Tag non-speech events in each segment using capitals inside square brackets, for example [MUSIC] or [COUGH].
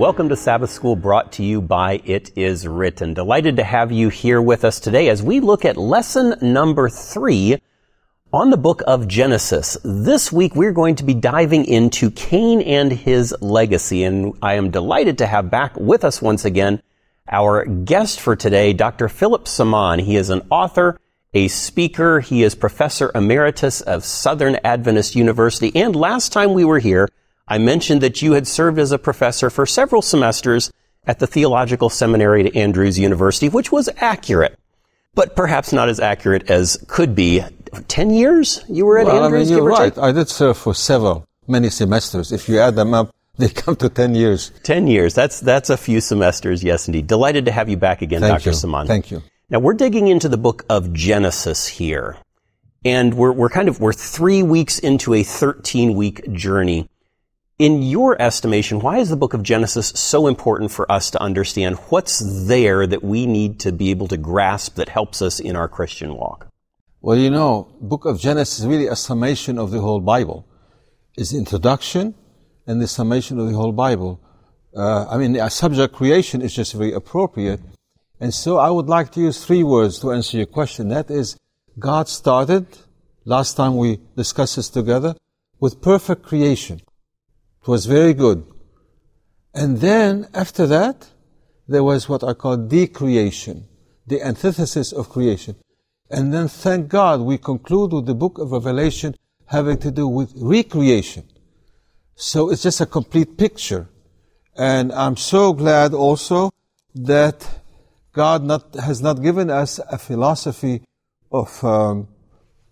Welcome to Sabbath School brought to you by It Is Written. Delighted to have you here with us today as we look at lesson number three on the book of Genesis. This week we're going to be diving into Cain and his legacy and I am delighted to have back with us once again our guest for today, Dr. Philip Samaan. He is an author, a speaker. He is professor emeritus of Southern Adventist University. And last time we were here, I mentioned that you had served as a professor for several semesters at the Theological Seminary at Andrews University, which was accurate, but perhaps not as accurate as could be. Ten years you were at well, Andrews? I mean, you're right. I did serve for several, many semesters. If you add them up, [LAUGHS] they come to 10 years. 10 years. That's, that's a few semesters. Yes, indeed. Delighted to have you back again, Thank Dr. You. Samaan. Thank you. Now we're digging into the book of Genesis here. And we're, we're kind of, we're three weeks into a 13 week journey. In your estimation, why is the book of Genesis so important for us to understand what's there that we need to be able to grasp that helps us in our Christian walk? Well, you know, book of Genesis is really a summation of the whole Bible. It's the introduction and the summation of the whole Bible. Uh, I mean, a subject creation is just very appropriate. And so I would like to use three words to answer your question. That is, God started, last time we discussed this together, with perfect creation. It was very good. And then after that, there was what I call decreation, the antithesis of creation. And then thank God we conclude with the book of Revelation having to do with recreation. So it's just a complete picture. And I'm so glad also that God not, has not given us a philosophy of um,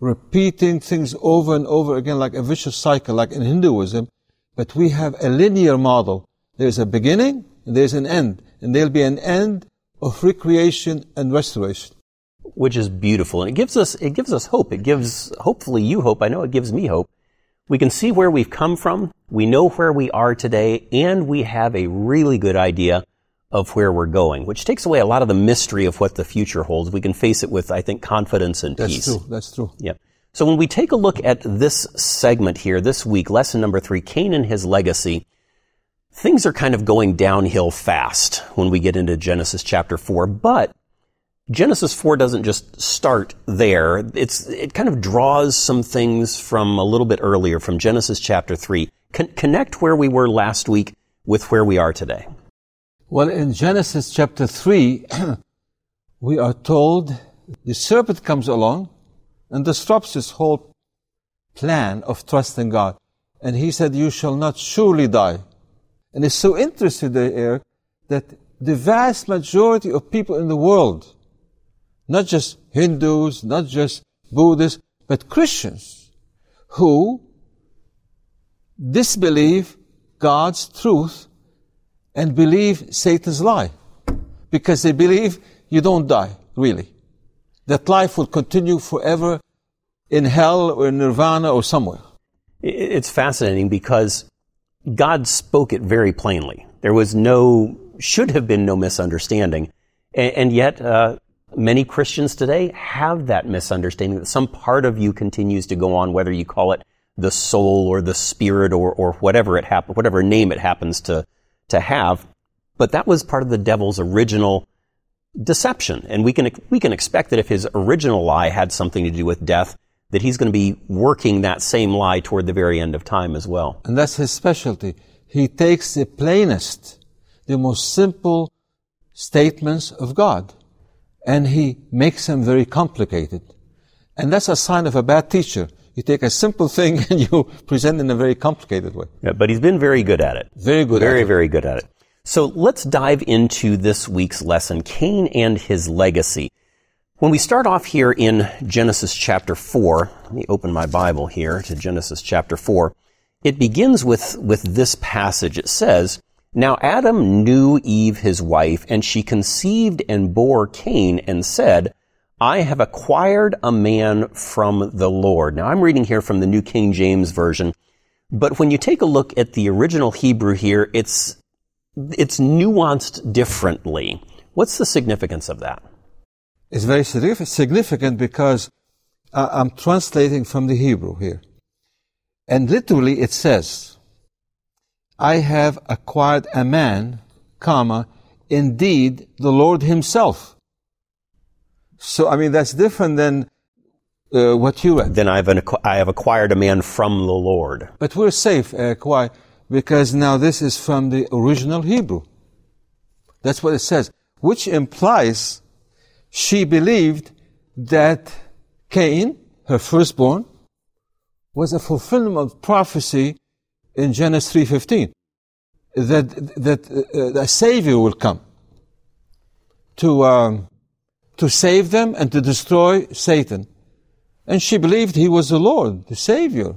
repeating things over and over again like a vicious cycle, like in Hinduism, but we have a linear model. There's a beginning and there's an end, and there'll be an end of recreation and restoration. Which is beautiful, and it gives us it gives us hope. It gives hopefully you hope. I know it gives me hope. We can see where we've come from. We know where we are today, and we have a really good idea of where we're going, which takes away a lot of the mystery of what the future holds. We can face it with, I think, confidence and That's peace. That's true. That's true. Yep. So when we take a look at this segment here this week, lesson number three, Cain and his legacy, things are kind of going downhill fast when we get into Genesis chapter four, but Genesis 4 doesn't just start there. It's, it kind of draws some things from a little bit earlier, from Genesis chapter 3. Con- connect where we were last week with where we are today. Well, in Genesis chapter 3, [CLEARS THROAT] we are told the serpent comes along and disrupts his whole plan of trusting God. And he said, You shall not surely die. And it's so interesting there, that the vast majority of people in the world, not just Hindus, not just Buddhists, but Christians, who disbelieve God's truth and believe Satan's lie. Because they believe you don't die, really. That life will continue forever in hell or in nirvana or somewhere. It's fascinating because God spoke it very plainly. There was no, should have been no misunderstanding. And, yet, uh, many Christians today have that misunderstanding that some part of you continues to go on, whether you call it the soul or the spirit or, or whatever it happen, whatever name it happens to, to have. But that was part of the devil's original deception. And we can, we can expect that if his original lie had something to do with death, that he's going to be working that same lie toward the very end of time as well. And that's his specialty. He takes the plainest, the most simple statements of God, and he makes them very complicated. And that's a sign of a bad teacher. You take a simple thing [LAUGHS] and you present it in a very complicated way. Yeah, but he's been very good at it. Very good very, at it. very good at it. So let's dive into this week's lesson, Cain and his legacy. When we start off here in Genesis chapter 4, let me open my Bible here to Genesis chapter 4. It begins with, with this passage. It says, Now Adam knew Eve his wife, and she conceived and bore Cain and said, I have acquired a man from the Lord. Now I'm reading here from the New King James Version, but when you take a look at the original Hebrew here, it's, it's nuanced differently. What's the significance of that? It's very significant because I'm translating from the Hebrew here. And literally it says, I have acquired a man, comma, indeed the Lord himself. So, I mean, that's different than uh, what you read. Then I've an, I have acquired a man from the Lord. But we're safe, uh? Because now this is from the original Hebrew. That's what it says, which implies she believed that Cain, her firstborn, was a fulfillment of prophecy in Genesis 3.15. That, that uh, a savior will come to, um, to save them and to destroy Satan. And she believed he was the Lord, the Savior.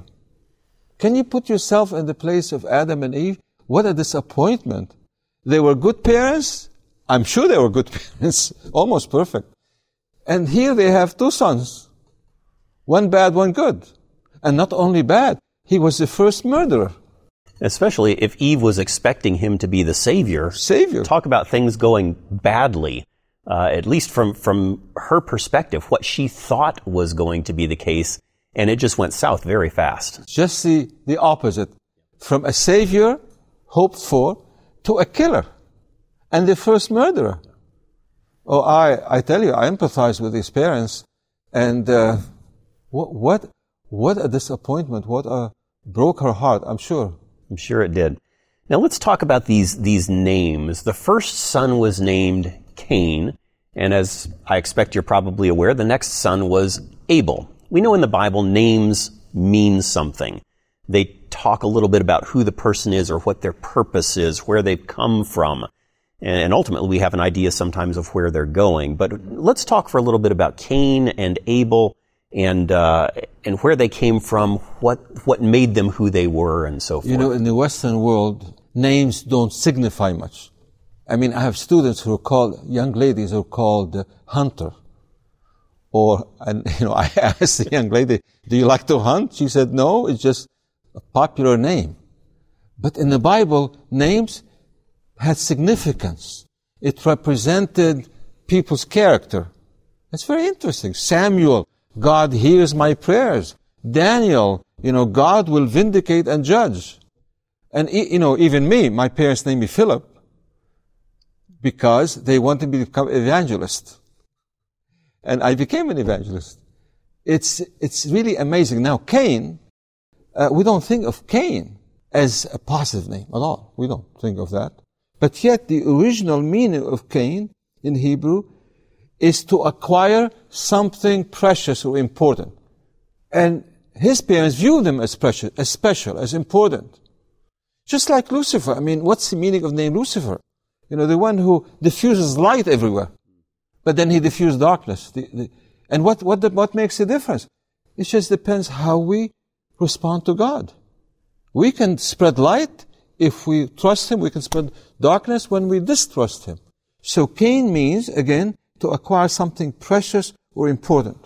Can you put yourself in the place of Adam and Eve? What a disappointment. They were good parents. I'm sure they were good [LAUGHS] parents, almost perfect. And here they have two sons. One bad, one good. And not only bad, he was the first murderer. Especially if Eve was expecting him to be the savior. Savior. Talk about things going badly. Uh, at least from from her perspective, what she thought was going to be the case, and it just went south very fast. Just the, the opposite. From a savior, hoped for, to a killer. And the first murderer. Oh, I, I tell you, I empathize with his parents. And uh, what, what, what a disappointment. What a broke her heart, I'm sure. I'm sure it did. Now let's talk about these, these names. The first son was named Cain, and as I expect you're probably aware, the next son was Abel. We know in the Bible names mean something. They talk a little bit about who the person is or what their purpose is, where they've come from. And ultimately, we have an idea sometimes of where they're going. But let's talk for a little bit about Cain and Abel and uh, and where they came from, what what made them who they were, and so forth. You know, in the Western world, names don't signify much. I mean, I have students who are called, young ladies who are called uh, Hunter. Or, and, [LAUGHS] you know, I asked the young lady, do you like to hunt? She said, no, it's just a popular name. But in the Bible, names had significance. It represented people's character. It's very interesting. Samuel, God hears my prayers. Daniel, you know, God will vindicate and judge. And, you know, even me, my parents named me Philip because they wanted me to become evangelist. And I became an evangelist. It's, it's really amazing. Now, Cain, uh, we don't think of Cain as a positive name at all. We don't think of that. But yet, the original meaning of Cain in Hebrew is to acquire something precious or important. And his parents viewed him as precious, as special, as important. Just like Lucifer. I mean, what's the meaning of the name Lucifer? You know, the one who diffuses light everywhere. But then he diffused darkness. The, the, and what, what, the, what makes the difference? It just depends how we respond to God. We can spread light if we trust Him. We can spread darkness when we distrust Him. So Cain means, again, to acquire something precious or important.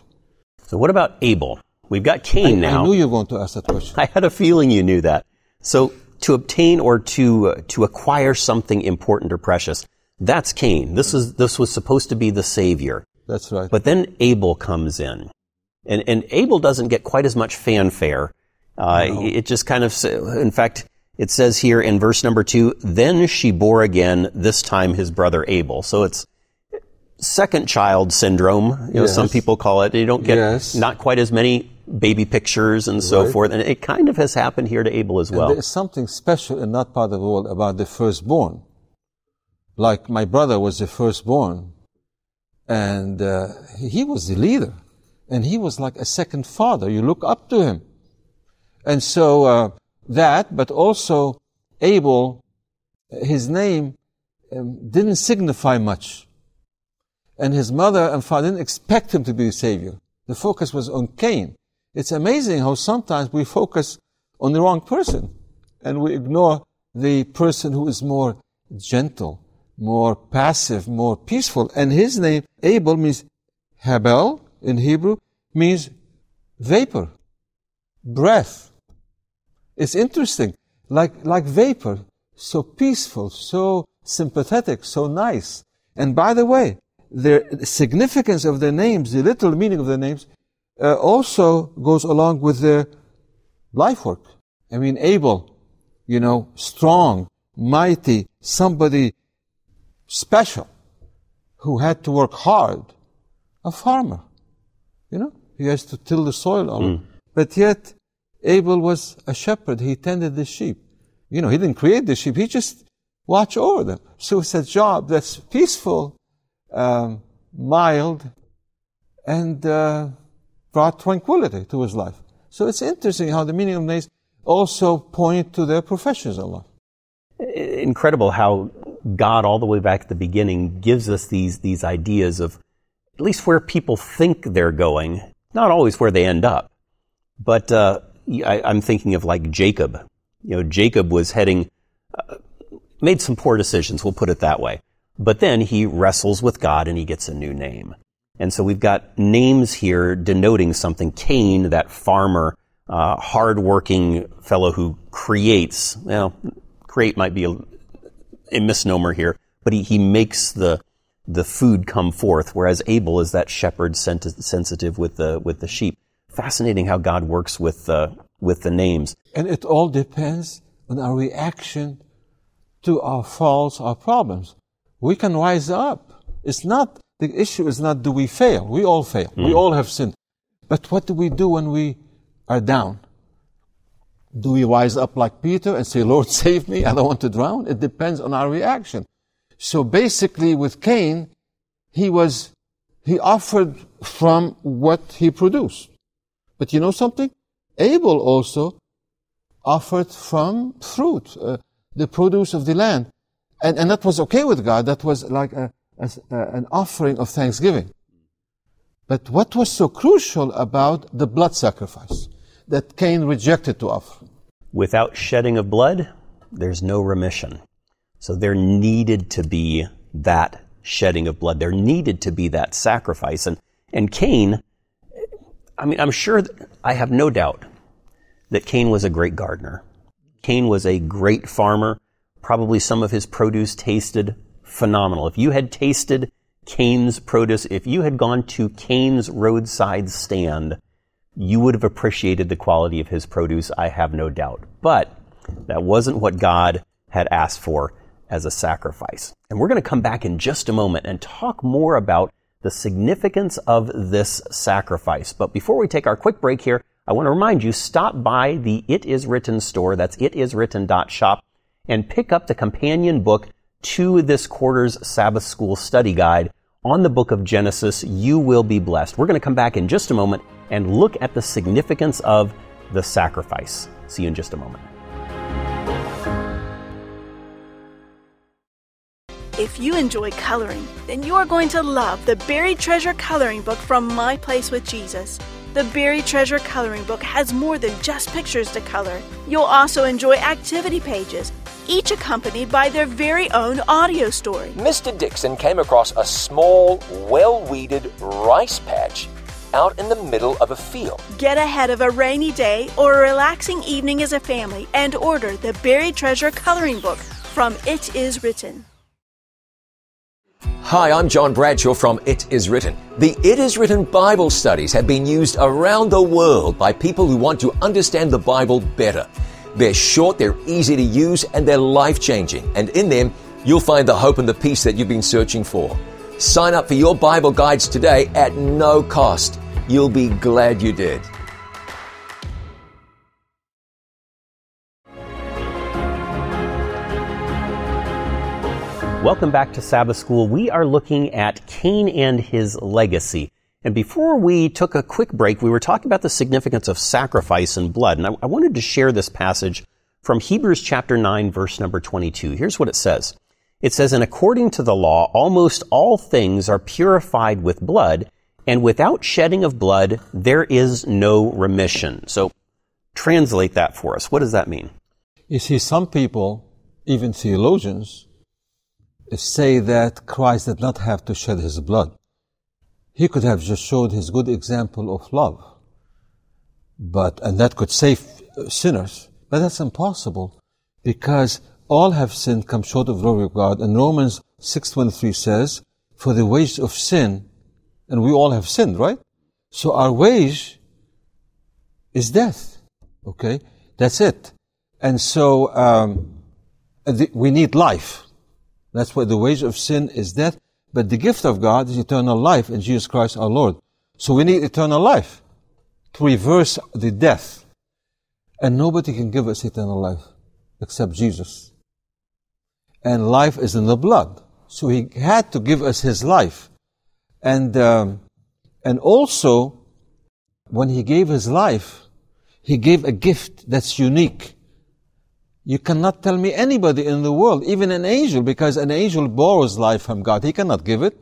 So what about Abel? We've got Cain I, now. I knew you were going to ask that question. [LAUGHS] I had a feeling you knew that. So to obtain or to uh, to acquire something important or precious. That's Cain. This is this was supposed to be the savior. That's right. But then Abel comes in, and and Abel doesn't get quite as much fanfare. Uh, no. It just kind of, in fact, it says here in verse number two, then she bore again, this time his brother Abel. So it's second child syndrome. You know, some people call it. You don't get yes. not quite as many baby pictures and so right. forth. And it kind of has happened here to Abel as well. And there's something special in that part of the world about the firstborn. Like my brother was the firstborn, and uh, he was the leader, and he was like a second father. You look up to him, and so uh, that, but also Abel, his name um, didn't signify much, and his mother and father didn't expect him to be the savior. The focus was on Cain. It's amazing how sometimes we focus on the wrong person and we ignore the person who is more gentle, more passive, more peaceful. And his name, Abel, means Habel in Hebrew, means vapor, breath. It's interesting. Like, like vapor. So peaceful, so sympathetic, so nice. And by the way, the significance of the names, the literal meaning of the names, uh, also goes along with their life work. I mean, Abel, you know, strong, mighty, somebody special who had to work hard. A farmer, you know, he has to till the soil. Mm. But yet, Abel was a shepherd. He tended the sheep. You know, he didn't create the sheep. He just watched over them. So it's a job that's peaceful, um, mild, and uh, brought tranquility to his life. So it's interesting how the meaning of names also point to their professions in life. Incredible how God, all the way back at the beginning, gives us these these ideas of at least where people think they're going, not always where they end up. But uh, I, am thinking of like Jacob. You know, Jacob was heading, uh, made some poor decisions. We'll put it that way. But then he wrestles with God and he gets a new name. And so we've got names here denoting something. Cain, that farmer, uh, hardworking fellow who creates. Well, create might be a, a misnomer here, but he, he makes the the food come forth, whereas Abel is that shepherd sensitive with the with the sheep. Fascinating how God works with uh, with the names. And it all depends on our reaction to our faults, our problems. We can rise up. It's not the issue is not do we fail. We all fail. Mm. We all have sinned. But what do we do when we are down? Do we rise up like Peter and say, Lord, [LAUGHS] save me, I don't want to drown? It depends on our reaction. So basically with Cain, he was, he offered from what he produced. But you know something? Abel also offered from fruit, uh, the produce of the land. And, and that was okay with God. That was like a, a, an offering of thanksgiving. But what was so crucial about the blood sacrifice? That Cain rejected to offer. Without shedding of blood, there's no remission. So there needed to be that shedding of blood. There needed to be that sacrifice. And, and Cain, I mean, I'm sure, I have no doubt that Cain was a great gardener. Cain was a great farmer. Probably some of his produce tasted phenomenal. If you had tasted Cain's produce, if you had gone to Cain's roadside stand, you would have appreciated the quality of his produce, I have no doubt. But that wasn't what God had asked for as a sacrifice. And we're going to come back in just a moment and talk more about the significance of this sacrifice. But before we take our quick break here, I want to remind you, stop by the It Is Written store, that's itiswritten.shop, and pick up the companion book to this quarter's Sabbath School study guide on the book of Genesis. You will be blessed. We're going to come back in just a moment and look at the significance of the sacrifice. See you in just a moment. If you enjoy coloring, then you are going to love the Buried Treasure Coloring Book from My Place with Jesus. The Buried Treasure Coloring Book has more than just pictures to color. You'll also enjoy activity pages, each accompanied by their very own audio story. Mr. Dixon came across a small, well weeded rice patch out in the middle of a field. Get ahead of a rainy day or a relaxing evening as a family and order the Buried Treasure Coloring Book from It Is Written. Hi, I'm John Bradshaw from It Is Written. The It Is Written Bible studies have been used around the world by people who want to understand the Bible better. They're short, they're easy to use, and they're life changing. And in them, you'll find the hope and the peace that you've been searching for. Sign up for your Bible guides today at no cost. You'll be glad you did. Welcome back to Sabbath School. We are looking at Cain and his legacy. And before we took a quick break, we were talking about the significance of sacrifice and blood. And I, I wanted to share this passage from Hebrews chapter 9, verse number 22. Here's what it says. It says, And according to the law, almost all things are purified with blood, and without shedding of blood, there is no remission. So translate that for us. What does that mean? You see, some people, even theologians, say that Christ did not have to shed his blood. He could have just showed his good example of love. But, and that could save sinners. But that's impossible because all have sinned, come short of glory of God. And Romans 6.23 says, for the wage of sin and we all have sinned, right? So our wage is death. Okay? That's it. And so um, the, we need life. That's why the wage of sin is death, but the gift of God is eternal life in Jesus Christ our Lord. So we need eternal life to reverse the death. And nobody can give us eternal life except Jesus. And life is in the blood. So he had to give us his life. And, um, and also, when he gave his life, he gave a gift that's unique. You cannot tell me anybody in the world, even an angel, because an angel borrows life from God. He cannot give it.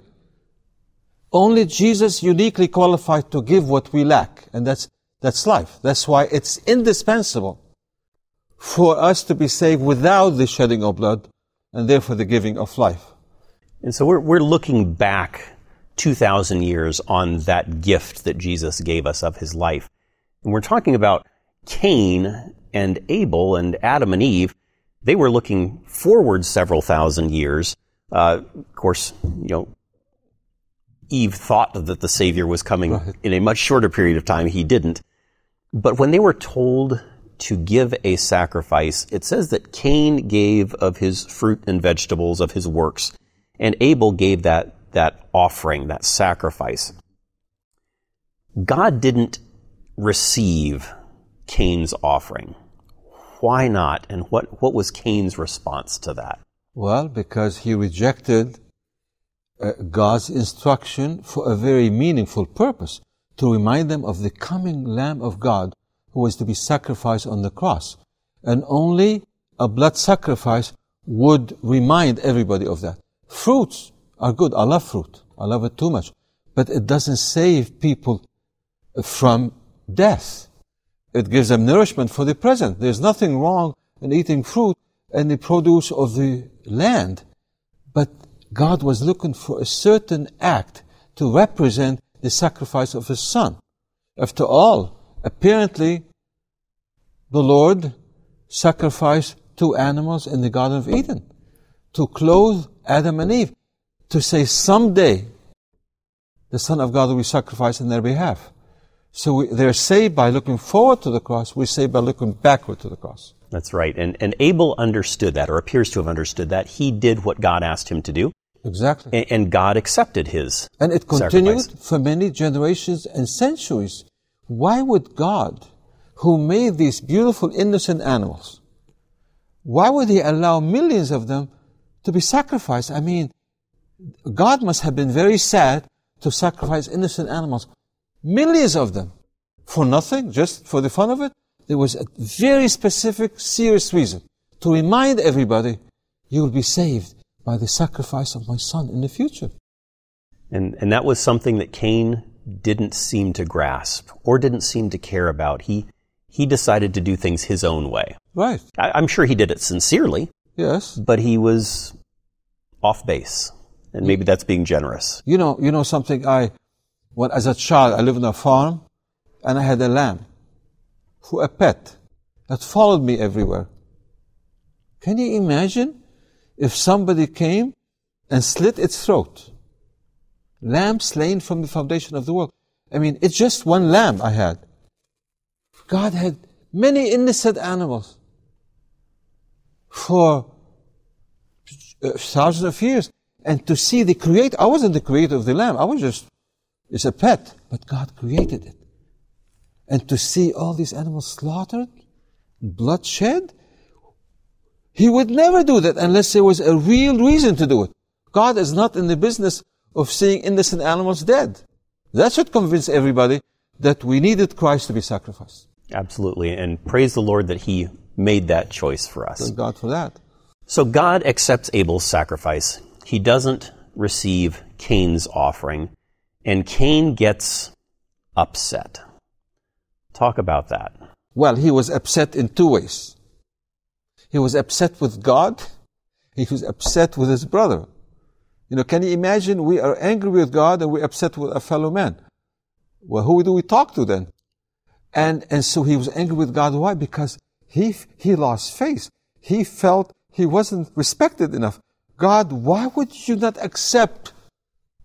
Only Jesus uniquely qualified to give what we lack, and that's, that's life. That's why it's indispensable for us to be saved without the shedding of blood, and therefore the giving of life. And so we're, we're looking back 2,000 years on that gift that Jesus gave us of his life. And we're talking about Cain and Abel and Adam and Eve. They were looking forward several thousand years. Uh, of course, you know, Eve thought that the Savior was coming right. in a much shorter period of time. He didn't. But when they were told to give a sacrifice, it says that Cain gave of his fruit and vegetables, of his works, and Abel gave that, that offering, that sacrifice. God didn't receive Cain's offering. Why not? And what, what was Cain's response to that? Well, because he rejected uh, God's instruction for a very meaningful purpose to remind them of the coming Lamb of God who was to be sacrificed on the cross. And only a blood sacrifice would remind everybody of that. Fruits are good. I love fruit. I love it too much. But it doesn't save people from death. It gives them nourishment for the present. There's nothing wrong in eating fruit and the produce of the land. But God was looking for a certain act to represent the sacrifice of His Son. After all, apparently, the Lord sacrificed two animals in the Garden of Eden to clothe Adam and Eve, to say someday the Son of God will be sacrificed in their behalf. So we, they're saved by looking forward to the cross. We're saved by looking backward to the cross. That's right. And, and Abel understood that, or appears to have understood that. He did what God asked him to do. Exactly. And, and God accepted his. And it continued sacrifice. for many generations and centuries. Why would God, who made these beautiful innocent animals, why would he allow millions of them to be sacrificed? I mean, God must have been very sad to sacrifice innocent animals. Millions of them. For nothing, just for the fun of it. There was a very specific, serious reason to remind everybody, you will be saved by the sacrifice of my son in the future. And, and that was something that Cain didn't seem to grasp or didn't seem to care about. He, he decided to do things his own way. Right. I, I'm sure he did it sincerely. Yes. But he was off base. And maybe that's being generous. You know, you know something I, when as a child, I lived on a farm and I had a lamb who a pet that followed me everywhere. Can you imagine if somebody came and slit its throat. Lamb slain from the foundation of the world. I mean, it's just one lamb I had. God had many innocent animals for uh, thousands of years. And to see the creator, I wasn't the creator of the lamb. I was just, it's a pet. But God created it. And to see all these animals slaughtered, bloodshed, he would never do that unless there was a real reason to do it. God is not in the business of seeing innocent animals dead. That should convince everybody that we needed Christ to be sacrificed. Absolutely. And praise the Lord that He made that choice for us. Thank God for that. So God accepts Abel's sacrifice. He doesn't receive Cain's offering. And Cain gets upset. Talk about that. Well, he was upset in two ways. He was upset with God. He was upset with his brother. You know, can you imagine we are angry with God and we're upset with a fellow man? Well, who do we talk to then? And, and so he was angry with God. Why? Because he, he lost faith. He felt he wasn't respected enough. God, why would you not accept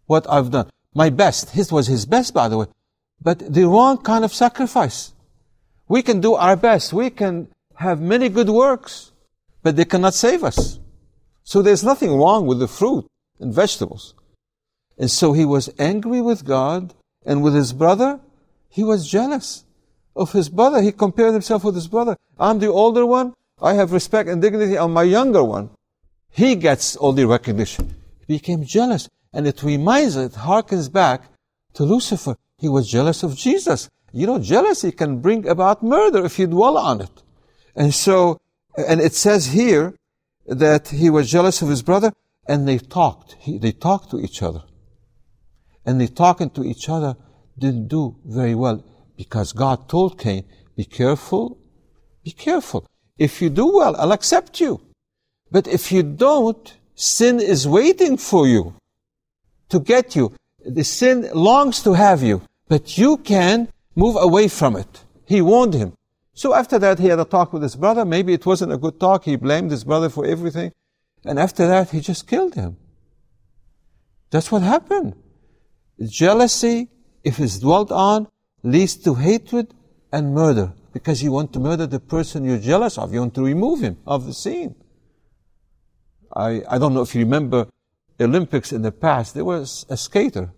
what I've done? My best. His was his best, by the way. But the wrong kind of sacrifice. We can do our best. We can have many good works, but they cannot save us. So there's nothing wrong with the fruit and vegetables. And so he was angry with God and with his brother. He was jealous of his brother. He compared himself with his brother. I'm the older one. I have respect and dignity on my younger one. He gets all the recognition. He became jealous. And it reminds, it harkens back to Lucifer. He was jealous of Jesus. You know, jealousy can bring about murder if you dwell on it. And so, and it says here that he was jealous of his brother and they talked. He, they talked to each other. And they talking to each other didn't do very well because God told Cain, be careful, be careful. If you do well, I'll accept you. But if you don't, sin is waiting for you to get you. The sin longs to have you, but you can move away from it. He warned him. So after that, he had a talk with his brother. Maybe it wasn't a good talk. He blamed his brother for everything. And after that, he just killed him. That's what happened. Jealousy, if it's dwelt on, leads to hatred and murder because you want to murder the person you're jealous of. You want to remove him of the scene. I, I don't know if you remember Olympics in the past. There was a skater.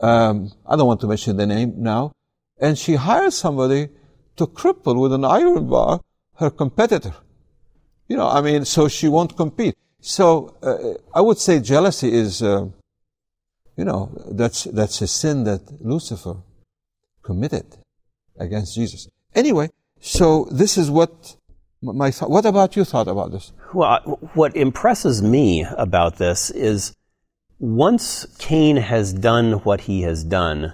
Um, I don't want to mention the name now. And she hired somebody to cripple with an iron bar her competitor. You know, I mean, so she won't compete. So uh, I would say jealousy is, uh, you know, that's that's a sin that Lucifer committed against Jesus. Anyway, so this is what my thought. What about you thought about this? Well, what impresses me about this is once Cain has done what he has done,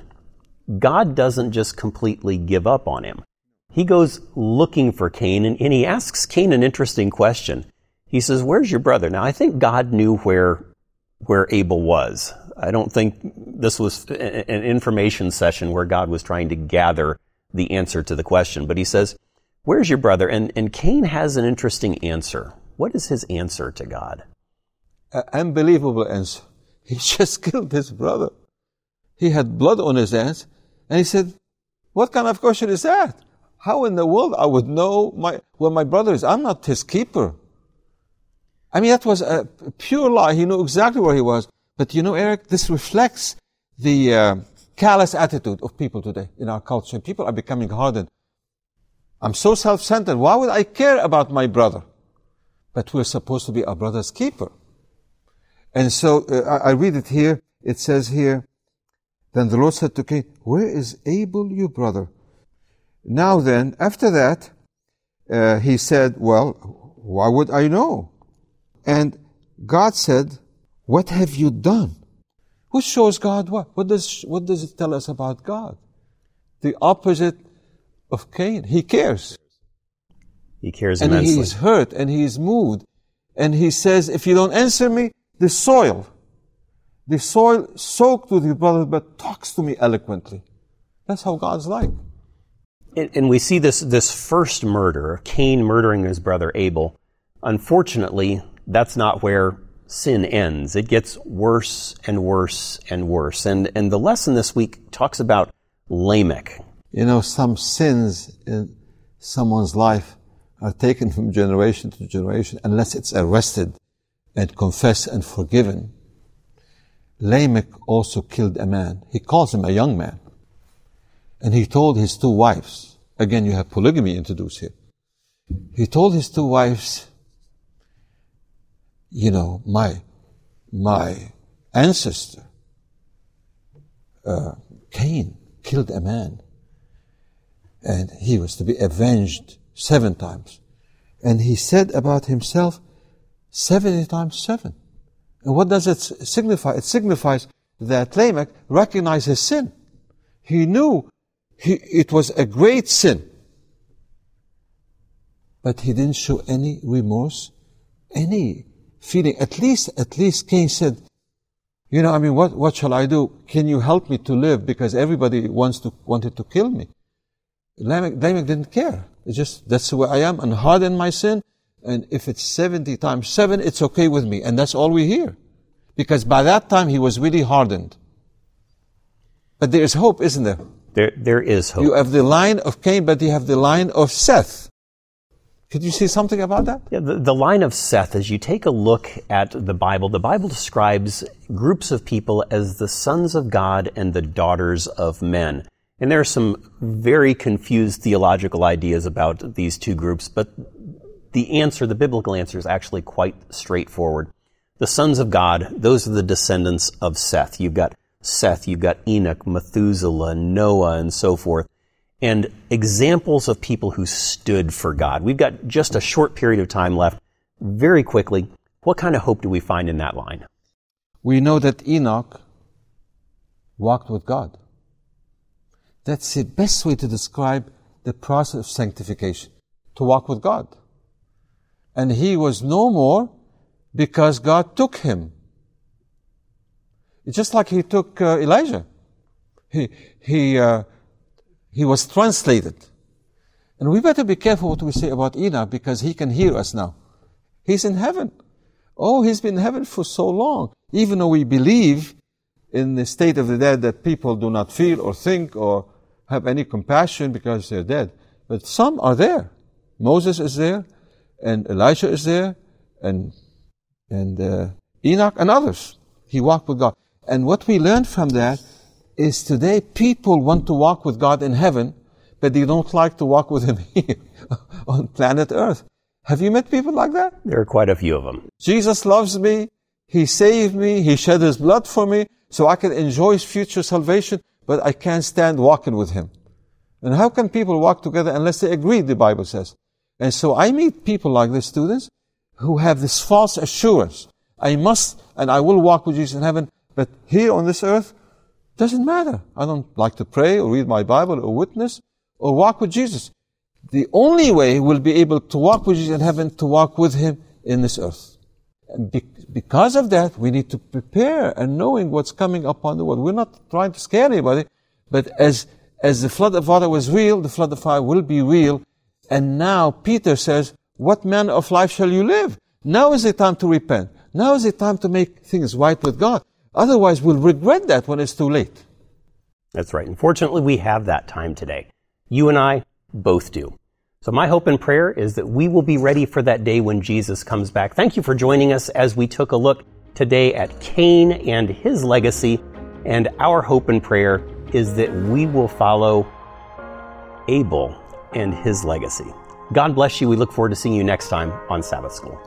God doesn't just completely give up on him. He goes looking for Cain and, and he asks Cain an interesting question. He says, Where's your brother? Now, I think God knew where, where Abel was. I don't think this was an information session where God was trying to gather the answer to the question. But he says, Where's your brother? And, and Cain has an interesting answer. What is his answer to God? Unbelievable answer. He [LAUGHS] just killed his brother. He had blood on his hands. And he said, What kind of question is that? How in the world I would know my, where my brother is? I'm not his keeper. I mean, that was a pure lie. He knew exactly where he was. But you know, Eric, this reflects the uh, callous attitude of people today in our culture. People are becoming hardened. I'm so self-centered. Why would I care about my brother? But we're supposed to be our brother's keeper. And so uh, I, I read it here. It says here, then the Lord said to Cain, Where is Abel, your brother? Now then, after that, uh, he said, Well, why would I know? And God said, What have you done? Who shows God what? What does, what does it tell us about God? The opposite of Cain. He cares. He cares and immensely. he is hurt and he is moved. And he says, if you don't answer me, the soil, the soil soaked with your brother, but talks to me eloquently. That's how God's like. And, and we see this, this first murder, Cain murdering his brother Abel. Unfortunately, that's not where sin ends. It gets worse and worse and worse. And, and the lesson this week talks about Lamech. You know, some sins in someone's life are taken from generation to generation unless it's arrested and confessed and forgiven. Lamech also killed a man. He calls him a young man. And he told his two wives, again, you have polygamy introduced here. He told his two wives, you know, my, my ancestor, uh, Cain, killed a man. And he was to be avenged seven times. And he said about himself, 70 times seven. And what does it signify? It signifies that Lamech recognized his sin. He knew he, it was a great sin. But he didn't show any remorse, any feeling. At least, at least Cain said, you know, I mean, what, what shall I do? Can you help me to live? Because everybody wants to, wanted to kill me. Lamech, Lamech didn't care. It's just, that's where I am and harden my sin. And if it's 70 times 7, it's okay with me. And that's all we hear. Because by that time he was really hardened. But there is hope, isn't there? There, there is hope. You have the line of Cain, but you have the line of Seth. Could you say something about that? Yeah, the, the line of Seth, as you take a look at the Bible, the Bible describes groups of people as the sons of God and the daughters of men. And there are some very confused theological ideas about these two groups, but the answer, the biblical answer, is actually quite straightforward. The sons of God, those are the descendants of Seth. You've got Seth, you've got Enoch, Methuselah, Noah, and so forth and examples of people who stood for God. We've got just a short period of time left. Very quickly, what kind of hope do we find in that line? We know that Enoch walked with God. That's the best way to describe the process of sanctification, to walk with God. And he was no more because God took him. It's just like he took uh, Elijah. He, he, uh, he was translated. And we better be careful what we say about Enoch because he can hear us now. He's in heaven. Oh, he's been in heaven for so long. Even though we believe in the state of the dead that people do not feel or think or have any compassion because they're dead. But some are there. Moses is there, and Elijah is there, and and uh, Enoch and others. He walked with God. And what we learned from that is today people want to walk with God in heaven, but they don't like to walk with Him [LAUGHS] here on planet Earth. Have you met people like that? There are quite a few of them. Jesus loves me. He saved me. He shed His blood for me so I can enjoy His future salvation, but I can't stand walking with Him. And how can people walk together unless they agree, the Bible says? And so I meet people like the students, who have this false assurance. I must and I will walk with Jesus in heaven, but here on this earth, doesn't matter. I don't like to pray or read my Bible or witness or walk with Jesus. The only way we'll be able to walk with Jesus in heaven to walk with Him in this earth. Be- because of that, we need to prepare and knowing what's coming upon the world. We're not trying to scare anybody, but as, as the flood of water was real, the flood of fire will be real. And now Peter says, what manner of life shall you live? Now is the time to repent. Now is the time to make things right with God. Otherwise, we'll regret that when it's too late. That's right. Unfortunately, we have that time today. You and I both do. So my hope and prayer is that we will be ready for that day when Jesus comes back. Thank you for joining us as we took a look today at Cain and his legacy. And our hope and prayer is that we will follow Abel and his legacy. God bless you. We look forward to seeing you next time on Sabbath School.